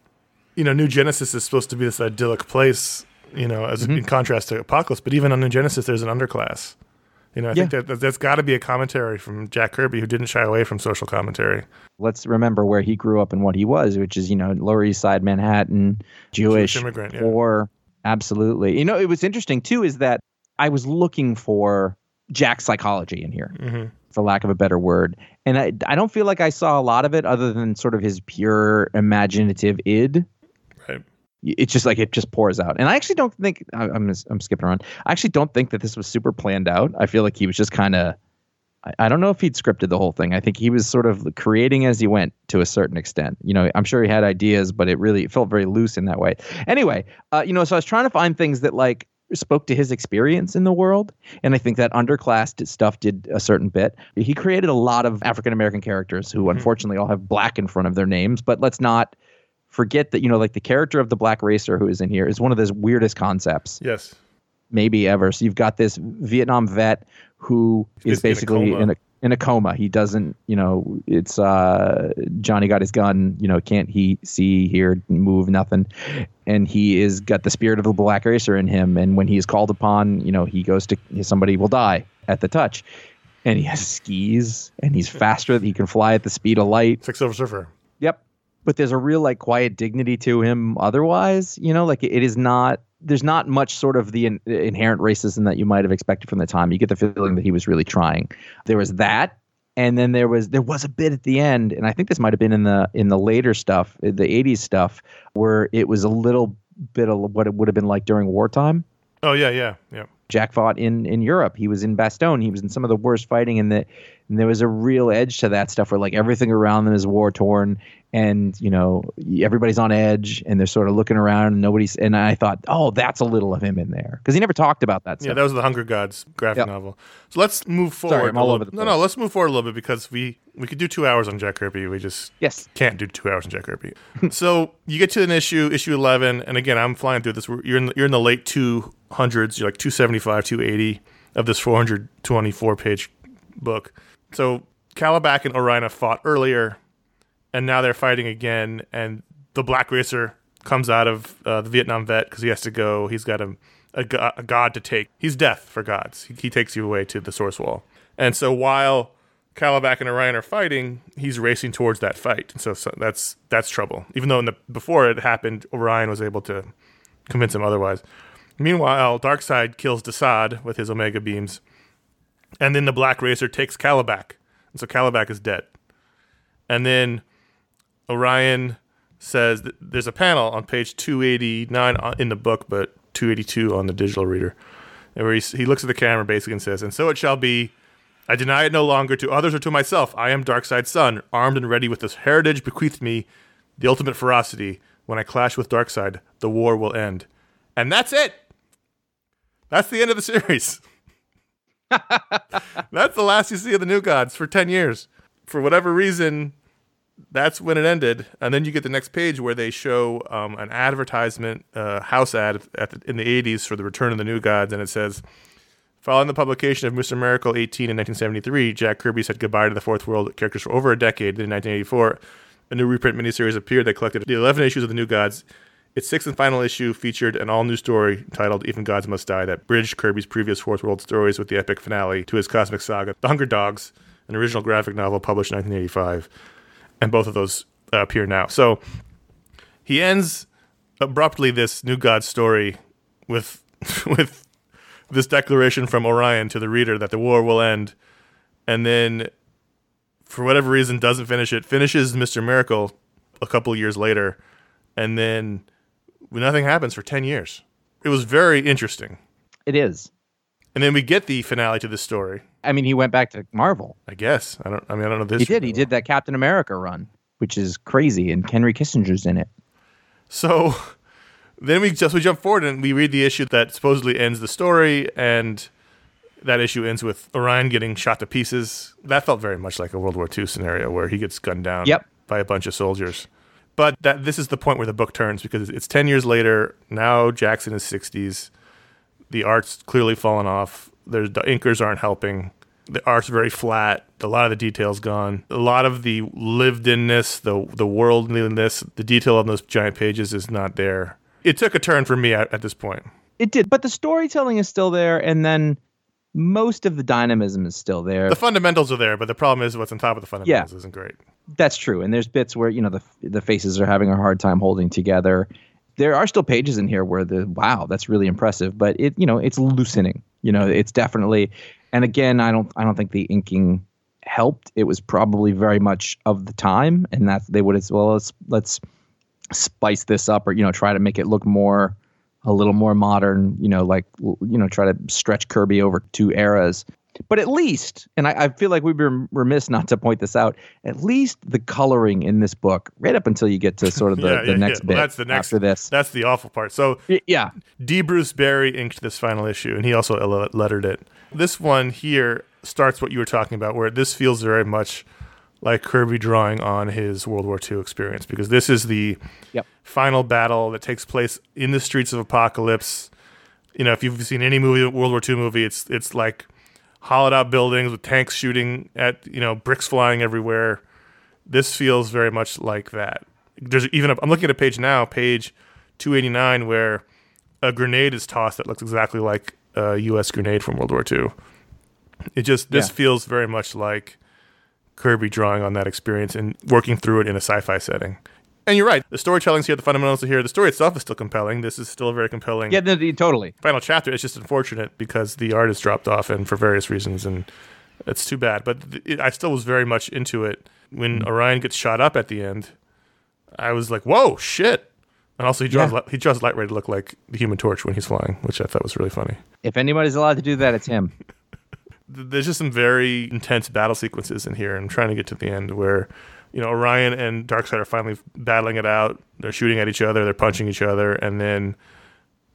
you know, New Genesis is supposed to be this idyllic place, you know, as mm-hmm. in contrast to Apokolips. But even on New Genesis, there's an underclass. You know, I think that that's got to be a commentary from Jack Kirby, who didn't shy away from social commentary. let's remember where he grew up and what he was, which is, you know, Lower East Side Manhattan, Jewish, Jewish immigrant, yeah. poor. Absolutely. You know, it was interesting too, is that I was looking for Jack's psychology in here, Mhm. for lack of a better word. And I, I don't feel like I saw a lot of it other than sort of his pure imaginative id. Right. It's just like it just pours out. And I actually don't think I- I'm I'm skipping around. I actually don't think that this was super planned out. I feel like he was just kind of I, I don't know if he'd scripted the whole thing. I think he was sort of creating as he went to a certain extent. You know, I'm sure he had ideas, but it really it felt very loose in that way. Anyway, uh, you know, so I was trying to find things that like spoke to his experience in the world, and I think that underclass stuff did a certain bit. He created a lot of African American characters who, mm-hmm. unfortunately, all have black in front of their names. But let's not forget that you know, like the character of the black racer who is in here is one of those weirdest concepts Yes. maybe ever. So you've got this Vietnam vet who is He's in a basically in a in a coma. He doesn't, you know, it's uh Johnny got his gun, you know, can't he see, hear, move, nothing. And he is got the spirit of the black racer in him. And when he is called upon, you know, he goes to somebody will die at the touch. And he has skis and he's faster. He can fly at the speed of light. Six Silver Surfer. Yep. But there's a real like quiet dignity to him otherwise, you know, like it is not there's not much sort of the in, inherent racism that you might have expected from the time. You get the feeling that he was really trying. There was that, and then there was there was a bit at the end, and I think this might have been in the in the later stuff, uh, the '80s stuff, where it was a little bit of what it would have been like during wartime. Oh yeah, yeah, yeah. Jack fought in in Europe. He was in Bastogne. He was in some of the worst fighting, in the and there was a real edge to that stuff where like everything around them is war torn, and you know everybody's on edge, and they're sort of looking around, and nobody's. And I thought, oh, that's a little of him in there because he never talked about that stuff. Yeah, that was the Hunger Dogs graphic Yep. novel. So let's move forward. Sorry, I'm all over the No, place. no, no, let's move forward a little bit because we we could do two hours on Jack Kirby. We just yes, can't do two hours on Jack Kirby. so you get to an issue, issue eleven, and again, I'm flying through this. You're in the, you're in the late two hundreds. You're like two seventy five, two eighty of this four hundred twenty four page book. So Kalibak and Orion fought earlier, and now they're fighting again. And the Black Racer comes out of uh, the Vietnam vet because he has to go. He's got a, a, a god to take. He's death for gods. He, he takes you away to the source wall. And so while Kalibak and Orion are fighting, he's racing towards that fight. And so, so that's that's trouble. Even though in the before it happened, Orion was able to convince him otherwise. Meanwhile, Darkseid kills Desaad with his Omega beams, and then the Black Racer takes Kalibak, and so Kalibak is dead. And then Orion says there's a panel on page 289 uh, in the book, but 282 on the digital reader, where he, he looks at the camera basically and says, "And so it shall be." I deny it no longer to others or to myself. I am Darkseid's son, armed and ready with this heritage bequeathed me, the ultimate ferocity. When I clash with Darkseid, the war will end. And that's it. That's the end of the series. that's the last you see of the New Gods for 10 years. For whatever reason, that's when it ended. And then you get the next page where they show um, an advertisement, uh, house ad the, in the 80s for the Return of the New Gods. And it says, Following the publication of Mr. Miracle 18 in 1973, Jack Kirby said goodbye to the Fourth World characters for over a decade. Then in 1984, a new reprint miniseries appeared that collected the 11 issues of the New Gods. Its sixth and final issue featured an all new story titled Even Gods Must Die that bridged Kirby's previous Fourth World stories with the epic finale to his cosmic saga, The Hunger Dogs, an original graphic novel published in 1985. And both of those uh, appear now. So he ends abruptly this New God story with with this declaration from Orion to the reader that the war will end, and then for whatever reason doesn't finish it. Finishes Mister Miracle a couple years later, and then nothing happens for ten years. It was very interesting, it is. and then we get the finale to this story. I mean, he went back to Marvel. I guess I don't. I mean, I don't know this. He did. He did that Captain America run, which is crazy, and Henry Kissinger's in it. So then we just we jump forward and we read the issue that supposedly ends the story, and that issue ends with Orion getting shot to pieces. That felt very much like a World War II scenario where he gets gunned down Yep. by a bunch of soldiers. But that this is the point where the book turns because it's ten years later. Now Jackson is sixties. The art's clearly fallen off. There's the inkers aren't helping. The art's very flat. A lot of the details gone. A lot of the lived inness, the the worldliness, the detail on those giant pages is not there. It took a turn for me at, at this point. It did, but the storytelling is still there, and then most of the dynamism is still there. The fundamentals are there, but the problem is what's on top of the fundamentals isn't great. That's true, and there's bits where you know the the faces are having a hard time holding together. There are still pages in here where the wow, that's really impressive, but it you know it's loosening. You know, it's definitely, and again, I don't I don't think the inking helped. It was probably very much of the time, and that they would as well let's let's spice this up or you know try to make it look more a little more modern. You know, like you know try to stretch Kirby over two eras. But at least, and I, I feel like we've been remiss not to point this out, at least the coloring in this book, right up until you get to sort of the, Yeah, the yeah, next yeah. bit Well, that's the next after this. That's the awful part. So yeah, D. Bruce Berry inked this final issue, and he also lettered it. This one here starts what you were talking about, where this feels very much like Kirby drawing on his World War II experience, because this is the Yep. final battle that takes place in the streets of Apokolips. You know, if you've seen any movie, World War II movie, it's it's like hollowed out buildings with tanks shooting at you know bricks flying everywhere. This feels very much like that. There's even a, I'm looking at a page now, page 289, where a grenade is tossed that looks exactly like a U.S. grenade from World War II. It just this Yeah. feels very much like Kirby drawing on that experience and working through it in a sci-fi setting. And you're right. The storytelling's here, the fundamentals are here. The story itself is still compelling. This is still a very compelling Yeah, no, totally. final chapter. It's just unfortunate because the artist dropped off and for various reasons, and it's too bad. But it, I still was very much into it. When Mm. Orion gets shot up at the end, I was like, "Whoa, shit!" And also, he draws Yeah. he draws Light Ray to look like the Human Torch when he's flying, which I thought was really funny. If anybody's allowed to do that, it's him. There's just some very intense battle sequences in here. I'm trying to get to the end where, you know, Orion and Darkseid are finally battling it out. They're shooting at each other, they're punching each other, and then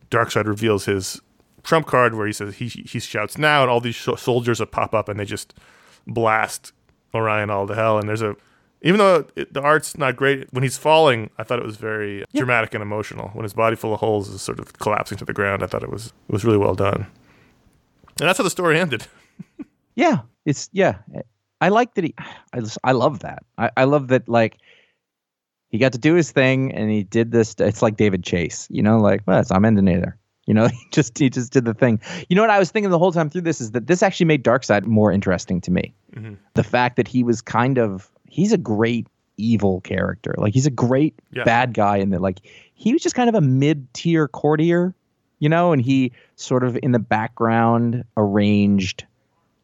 Darkseid reveals his trump card where he says he he shouts now, and all these sh- soldiers pop up and they just blast Orion all to hell. And there's a even though it, the art's not great when he's falling, I thought it was very dramatic and emotional. When his body full of holes is sort of collapsing to the ground, I thought it was it was really well done. And that's how the story ended. Yeah, it's yeah. I like that he. I just, I love that. I, I love that like he got to do his thing and he did this. It's like David Chase, you know, like well, I'm ending there. You know, he just he just did the thing. You know what I was thinking the whole time through this is that this actually made Darkseid more interesting to me. Mhm. The fact that he was kind of he's a great evil character. Like he's a great Yeah. bad guy and that like he was just kind of a mid-tier courtier, you know, and he sort of in the background arranged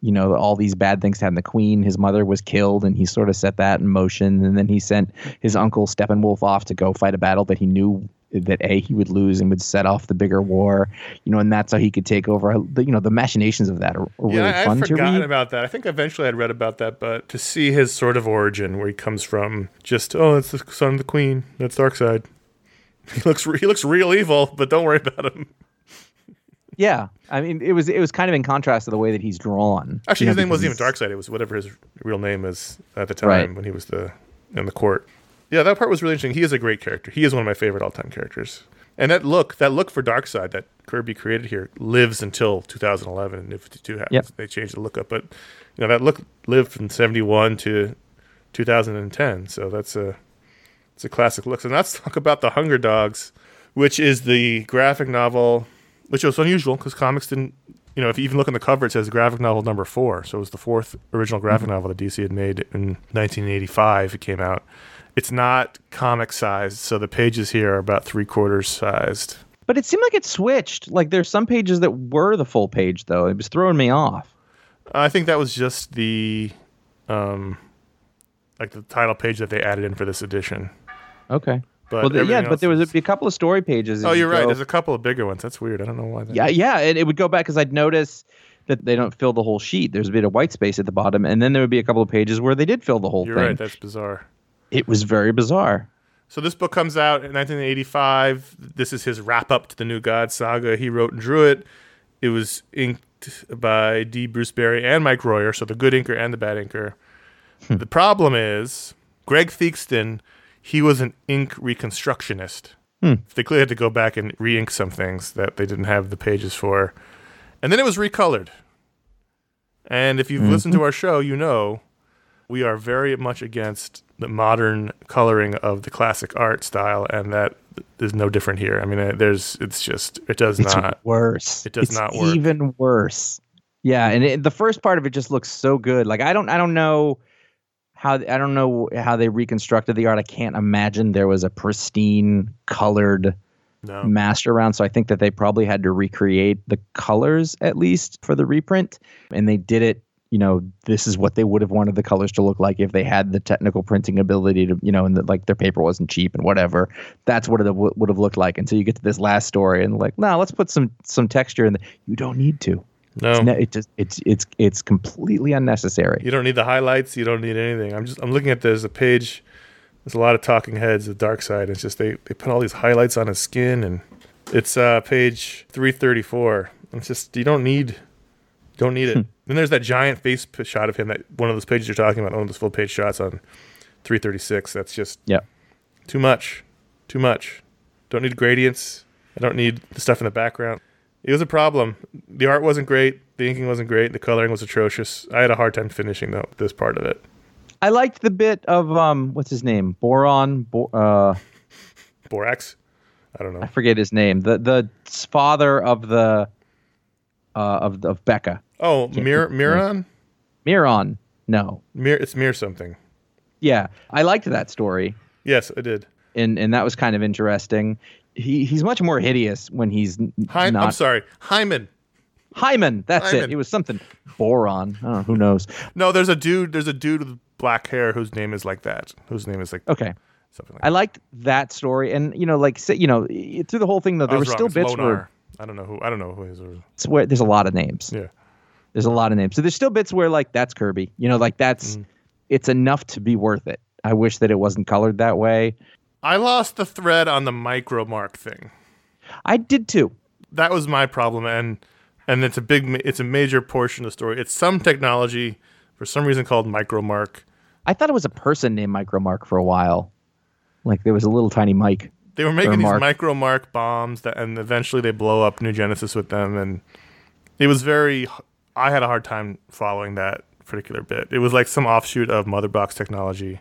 you know all these bad things happened. The queen, his mother was killed, and he sort of set that in motion. And then he sent his uncle Steppenwolf off to go fight a battle that he knew that a he would lose and would set off the bigger war. You know, and that's how he could take over. Uh, you know, the machinations of that are, are really yeah, I, fun I'd to forgotten read. about that. I think eventually I'd read about that, but to see his sort of origin, where he comes from, just oh, it's the son of the queen. That's Darkseid. He looks he looks real evil, but don't worry about him. Yeah, I mean, it was it was kind of in contrast to the way that he's drawn. Actually, you his know, name wasn't even Darkseid. It was whatever his real name is at the time Right. when he was the in the court. Yeah, that part was really interesting. He is a great character. He is one of my favorite all time characters. And that look, that look for Darkseid that Kirby created here lives until 2011 and New 52 happens. Yep. They changed the look up, but you know that look lived from 71 to 2010. So that's a it's a classic look. So now let's talk about the Hunger Dogs, which is the graphic novel, which was unusual because comics didn't. You know, if you even look on the cover, it says graphic novel number four. So it was the fourth original graphic novel that DC had made in 1985. It came out. It's not comic sized, so the pages here are about three quarters sized. But it seemed like it switched. Like there's some pages that were the full page though. It was throwing me off. I think that was just the, um, like the title page that they added in for this edition. Okay. But well, yeah, but there was a, a couple of story pages. Oh, you you're right. go. There's a couple of bigger ones. That's weird. I don't know why. That Yeah, yeah, and it would go back because I'd notice that they don't fill the whole sheet. There's a bit of white space at the bottom, and then there would be a couple of pages where they did fill the whole You're thing. right. That's bizarre. It was very bizarre. So this book comes out in 1985. This is his wrap up to the New God saga. He wrote and drew it. It was inked by D. Bruce Berry and Mike Royer, so the good inker and the bad inker. Hmm. the problem is Greg Theakston. He was an ink reconstructionist. They clearly had to go back and re-ink some things that they didn't have the pages for, and then it was recolored. And if you've listened to our show, you know we are very much against the modern coloring of the classic art style, and that is no different here. I mean, uh, there's it's just it does It's not. worse. it does It's not work. Even worse. Yeah, and it, the first part of it just looks so good. Like I don't, I don't know how, I don't know how they reconstructed the art. I can't imagine there was a pristine colored No, master around. So I think that they probably had to recreate the colors at least for the reprint, and they did it. You know, this is what they would have wanted the colors to look like if they had the technical printing ability to, you know, and that like their paper wasn't cheap and whatever. That's what it w- would have looked like. Until you get to this last story and like, no, let's put some some texture in. The, you don't need to. No. It's it just it's it's it's completely unnecessary. You don't need the highlights. You don't need anything. I'm just I'm looking at this a page. There's a lot of talking heads. The Darkseid. It's just they they put all these highlights on his skin, and it's uh, page 334. It's just you don't need don't need it. then there's that giant face p- shot of him. That one of those pages you're talking about. One of those full page shots on 336. That's just Yeah. too much. Too much. Don't need gradients. I don't need the stuff in the background. It was a problem. The art wasn't great. The inking wasn't great. The coloring was atrocious. I had a hard time finishing though this part of it. I liked the bit of um what's his name Boron. Bo- uh, Borax. I don't know. I forget his name. The the father of the uh, of of Bekka. Oh, Mir Miron. Miron. No. Mir. It's Mir something. Yeah, I liked that story. Yes, I did. and and that was kind of interesting. He he's much more hideous when he's Hy- not I'm sorry, Himon. Himon. That's Himon. it. It was something boron. Know, who knows. No, there's a dude. There's a dude with black hair whose name is like that. Whose name is like Okay. something like. I liked that story, and you know, like you know, through the whole thing though, there were still. It's bits where, I don't know who. I don't know who his. it's where there's a lot of names. Yeah. There's a lot of names. So there's still bits where like that's Kirby. You know, like that's Mm. it's enough to be worth it. I wish that it wasn't colored that way. I lost the thread on the micro mark thing. I did too. That was my problem, and and it's a big. It's a major portion of the story. It's some technology for some reason called micro mark. I thought it was a person named Micromark for a while. Like there was a little tiny mic. They were making these Mark. micro mark bombs, that, and eventually they blow up New Genesis with them, and it was very. I had a hard time following that particular bit. It was like some offshoot of Mother Box technology.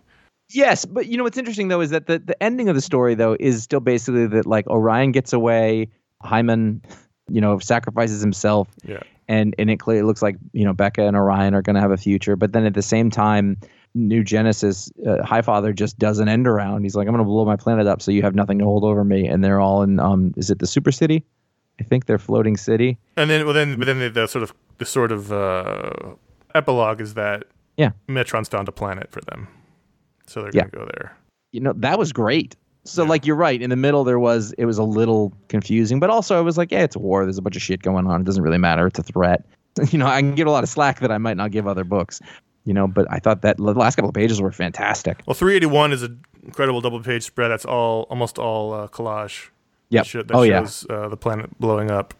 Yes, but you know what's interesting though is that the, the ending of the story though is still basically that like Orion gets away, Himon, you know, sacrifices himself, Yeah. and and it clearly looks like you know Bekka and Orion are going to have a future. But then at the same time, New Genesis uh, Highfather just does an end around. He's like, I'm going to blow my planet up, so you have nothing to hold over me. And they're all in um, is it the Super City? I think they're floating city. And then, well, then, but then the, the sort of the sort of uh, epilogue is that Yeah. Metron's found a planet for them, so they're Yeah. gonna go there. you know that was great so Yeah. like you're right in the middle there was it was a little confusing but also i was like yeah it's a war there's a bunch of shit going on it doesn't really matter it's a threat you know i can give a lot of slack that i might not give other books you know but i thought that the last couple of pages were fantastic Well, 381 is an incredible double page spread. That's all almost all uh, collage. Yep. That, oh yeah uh, the planet blowing up.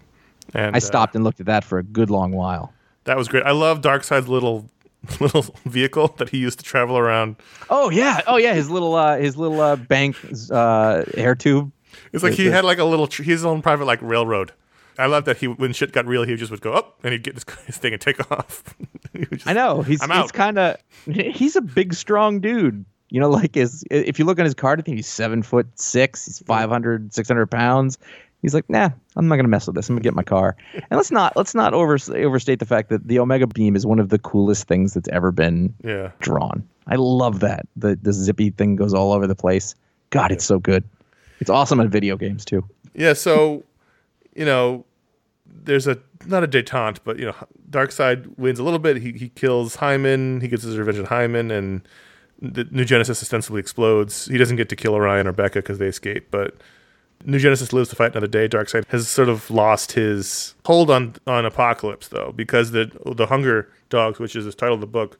And i uh, stopped and looked at that for a good long while that was great. I love Darkseid's little little vehicle that he used to travel around. oh yeah oh yeah his little uh his little uh bank uh air tube It's like he had like a little tr- his own private like railroad. I love that he when shit got real, he just would go up and he'd get his, his thing and take off. Just- I know he's I'm he's kind of he's a big strong dude. You know, like his if you look on his card, I think he's seven foot six. He's 500, 600 pounds. He's like, nah, I'm not gonna mess with this. I'm gonna get my car. And let's not let's not over, overstate the fact that the Omega Beam is one of the coolest things that's ever been Yeah. drawn. I love that the the zippy thing goes all over the place. God, it's so good. It's awesome in video games too. Yeah, so you know, there's a not a detente, but you know, Darkseid wins a little bit. He he kills Himon. He gets his revenge on Himon, and the New Genesis ostensibly explodes. He doesn't get to kill Orion or Bekka because they escape, but New Genesis lives to fight another day. Darkseid has sort of lost his hold on on Apokolips though, because the the Hunger Dogs, which is the title of the book,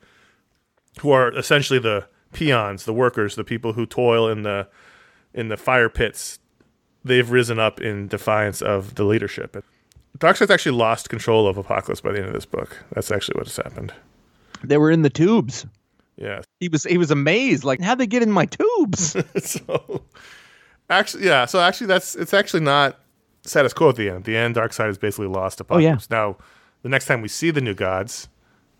who are essentially the peons, the workers, the people who toil in the in the fire pits they've risen up in defiance of the leadership. Darkseid's actually lost control of Apokolips by the end of this book. That's actually what's happened. They were in the tubes. Yeah. He was he was amazed, like how'd they get in my tubes? so actually, yeah. So actually, that's it's actually not status quo at the end. At the end, Darkseid is basically lost Oh, yeah. Now, the next time we see the new gods,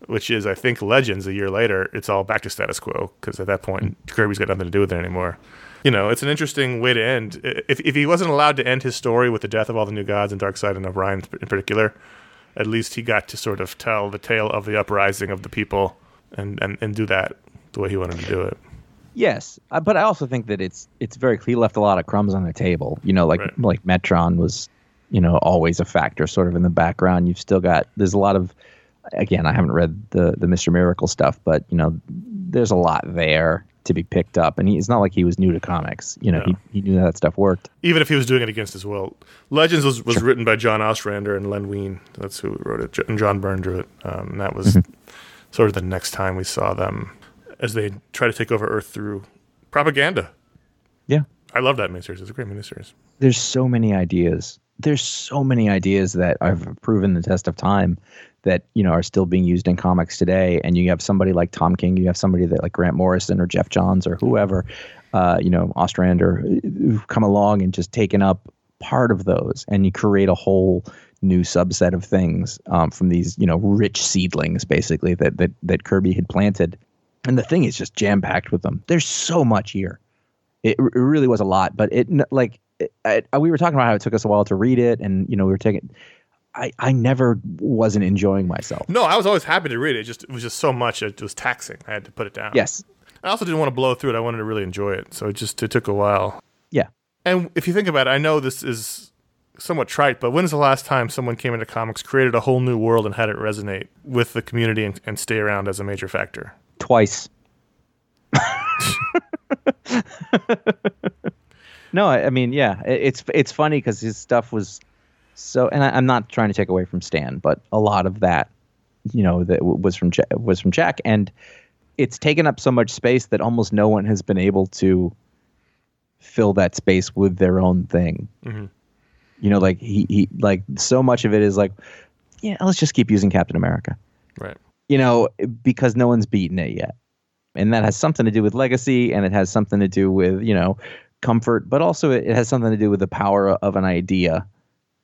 which is I think Legends a year later, it's all back to status quo because at that point mm. Kirby's got nothing to do with it anymore. You know, it's an interesting way to end. If if he wasn't allowed to end his story with the death of all the new gods and Darkseid and Orion in particular, at least he got to sort of tell the tale of the uprising of the people and and, and do that the way he wanted to do it. Yes, uh, but I also think that it's it's very he left a lot of crumbs on the table. You know, like Right. like Metron was, you know, always a factor, sort of in the background. You've still got there's a lot of, again, I haven't read the the Mister Miracle stuff, but you know, there's a lot there to be picked up, and he, it's not like he was new to comics. You know, No. he he knew that stuff worked. even if he was doing it against his will. Legends was, was written by John Ostrander and Len Wein. That's who wrote it. And John Byrne drew it. Um, and that was sort of the next time we saw them as they try to take over Earth through propaganda. Yeah. I love that miniseries. It's a great miniseries. there's so many ideas. There's so many ideas that have proven the test of time that you know are still being used in comics today. And you have somebody like Tom King, you have somebody that like Grant Morrison or Geoff Johns or whoever, uh, you know, Ostrander, who've come along and just taken up part of those, and you create a whole new subset of things um, from these you know rich seedlings basically that that that Kirby had planted. And the thing is just jam packed with them. There's so much here it, it really was a lot but it like it, I, we were talking about how it took us a while to read it and you know we were taking i i never wasn't enjoying myself No, I was always happy to read it. it. Just it was just so much. It was taxing. I had to put it down. yes I also didn't want to blow through it. I wanted to really enjoy it. So it just it took a while. Yeah. And if you think about it, I know this is somewhat trite, but when's the last time someone came into comics, created a whole new world, and had it resonate with the community and, and stay around as a major factor? Twice. no, I, I, mean, yeah, it, it's it's funny because his stuff was so, and I, am not trying to take away from Stan, but a lot of that, you know, that was from was from Jack, and it's taken up so much space that almost no one has been able to fill that space with their own thing. Mm-hmm. You know, like he, he like so much of it is like, yeah, let's just keep using Captain America. Right. You know, because no one's beaten it yet. And that has something to do with legacy and it has something to do with, you know, comfort, but also it, has something to do with the power of an idea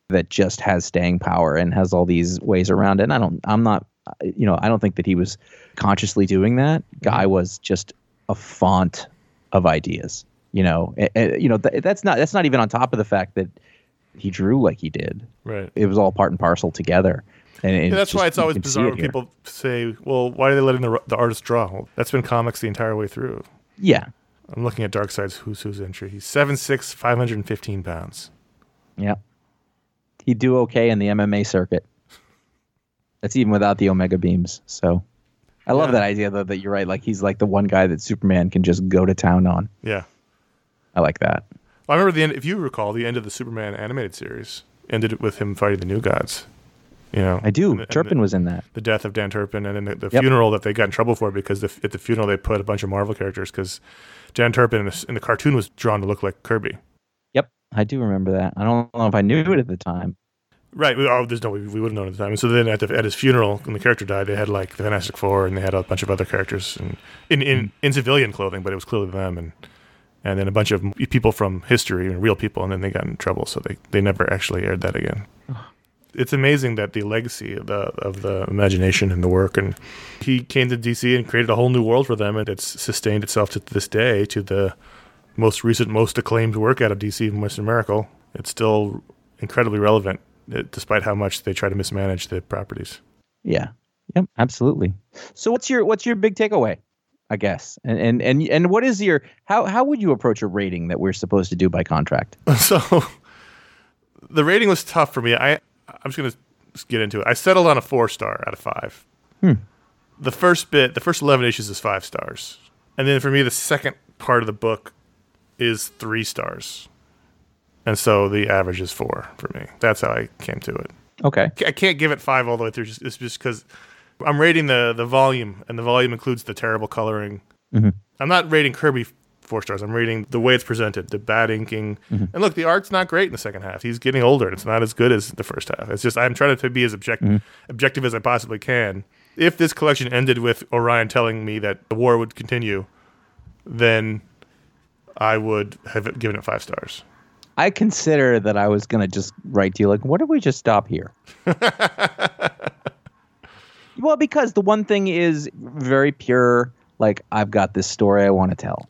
that just has staying power and has all these ways around it. And I don't I'm not you know, I don't think that he was consciously doing that. Guy mm-hmm. was just a font of ideas. You know, it, it, you know th- that's not that's not even on top of the fact that he drew like he did. Right. It was all part and parcel together. And yeah, that's just, why it's always bizarre when people say, "Well, why are they letting the the artist draw?" Well, that's been comics the entire way through. Yeah. I'm looking at Darkseid's Who's Who's entry. He's 7'6", 515 pounds. Yeah. He'd do okay in the MMA circuit. That's even without the Omega beams. So I love yeah. that idea though that you're right. Like he's like the one guy that Superman can just go to town on. Yeah. I like that. Well, I remember the end. If you recall, the end of the Superman animated series ended with him fighting the new gods. You know, I do. And Turpin the, was in that. The death of Dan Turpin, and then the, the yep. funeral that they got in trouble for because the, at the funeral they put a bunch of Marvel characters because Dan Turpin in the, in the, cartoon was drawn to look like Kirby. Yep, I do remember that. I don't know if I knew it at the time. Right. Oh, there's no way we would have known at the time. And so then at, the, at his funeral, when the character died, they had like the Fantastic Four and they had a bunch of other characters and in, in, mm. in civilian clothing, but it was clearly them. And and then a bunch of people from history and real people, and then they got in trouble, so they, they never actually aired that again. It's amazing that the legacy of the of the imagination and the work, and he came to DC and created a whole new world for them, and it's sustained itself to this day to the most recent, most acclaimed work out of DC Mr. Miracle. It's still incredibly relevant, eh, despite how much they try to mismanage the properties. Yeah. Yep. Absolutely. So, what's your what's your big takeaway? I guess. And and and and what is your how how would you approach a rating that we're supposed to do by contract? So the rating was tough for me. I I'm just gonna get into it. I settled on a four star out of five. Hmm. The first bit, the first eleven issues is five stars, and then for me, the second part of the book is three stars, and so the average is four for me. That's how I came to it. Okay. I can't give it five all the way through. Just, it's just because I'm rating the the volume, and the volume includes the terrible coloring. Mm-hmm. I'm not rating Kirby four stars. I'm rating the way it's presented, the bad inking. Mm-hmm. And look, the art's not great in the second half. He's getting older, and it's not as good as the first half. It's just I'm trying to be as object- mm-hmm. objective as I possibly can. If this collection ended with Orion telling me that the war would continue, then I would have given it five stars. I consider that I was going to just write to you like, what if we just stop here? Well, because the one thing is very pure, like I've got this story I want to tell.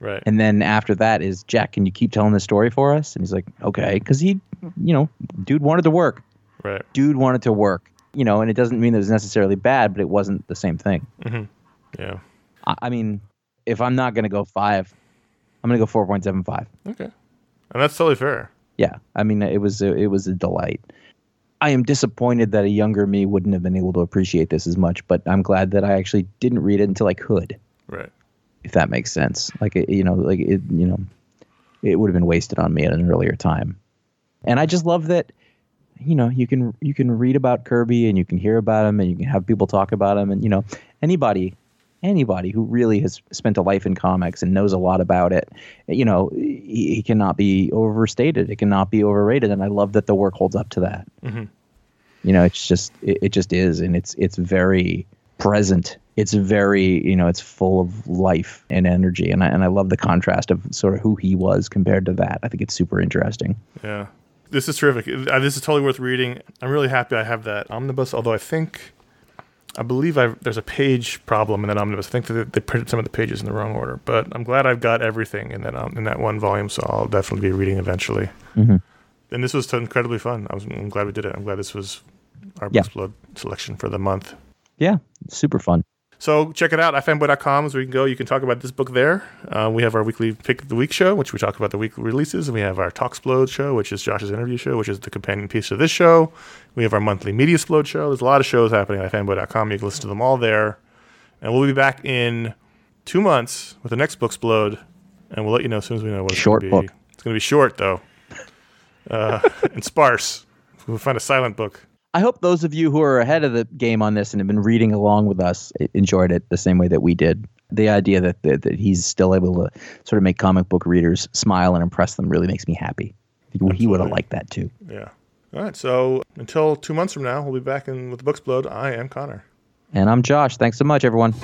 Right. And then after that is Jack, can you keep telling the story for us? And he's like, okay, because he, you know, dude wanted to work. Right. Dude wanted to work. You know, and it doesn't mean that it was necessarily bad, but it wasn't the same thing. Mm-hmm. Yeah. I, I mean, if I'm not going to go five, I'm going to go four point seven five. Okay. And that's totally fair. Yeah. I mean, it was a, it was a delight. I am disappointed that a younger me wouldn't have been able to appreciate this as much, but I'm glad that I actually didn't read it until I could. Right. If that makes sense. Like it, you know, like it, you know, it would have been wasted on me at an earlier time. And I just love that you know, you can you can read about Kirby and you can hear about him and you can have people talk about him and you know, anybody anybody who really has spent a life in comics and knows a lot about it, you know, he, he cannot be overstated. It cannot be overrated, and I love that the work holds up to that. Mm-hmm. You know, it's just it, it just is, and it's it's very present. It's very you know, it's full of life and energy, and I and I love the contrast of sort of who he was compared to that. I think it's super interesting. Yeah. This is terrific. Uh, this is totally worth reading. I'm really happy I have that omnibus. Although I think I believe I've, there's a page problem in that omnibus. I think that they printed some of the pages in the wrong order, but I'm glad I've got everything in that um, in that one volume, so I'll definitely be reading eventually. Mm-hmm. And this was incredibly fun. I was, I'm glad we did it. I'm glad this was our yeah. Blood selection for the month. Yeah, super fun. So check it out, ifanboy.com is where you can go. You can talk about this book there. Uh, we have our weekly Pick of the Week show, which we talk about the weekly releases. And we have our Talksplode show, which is Josh's interview show, which is the companion piece of this show. We have our monthly Media Splode show. There's a lot of shows happening at ifanboy.com. You can listen to them all there. And we'll be back in two months with the next Booksplode. And we'll let you know as soon as we know what it's Short going to be. book. It's going to be short, though, uh, and sparse. We'll find a silent book. I hope those of you who are ahead of the game on this and have been reading along with us enjoyed it the same way that we did. The idea that, that, that he's still able to sort of make comic book readers smile and impress them really makes me happy. He would have liked that too. Yeah. All right. So until two months from now, we'll be back in with the Booksplode. I am Conor. And I'm Josh. Thanks so much, everyone.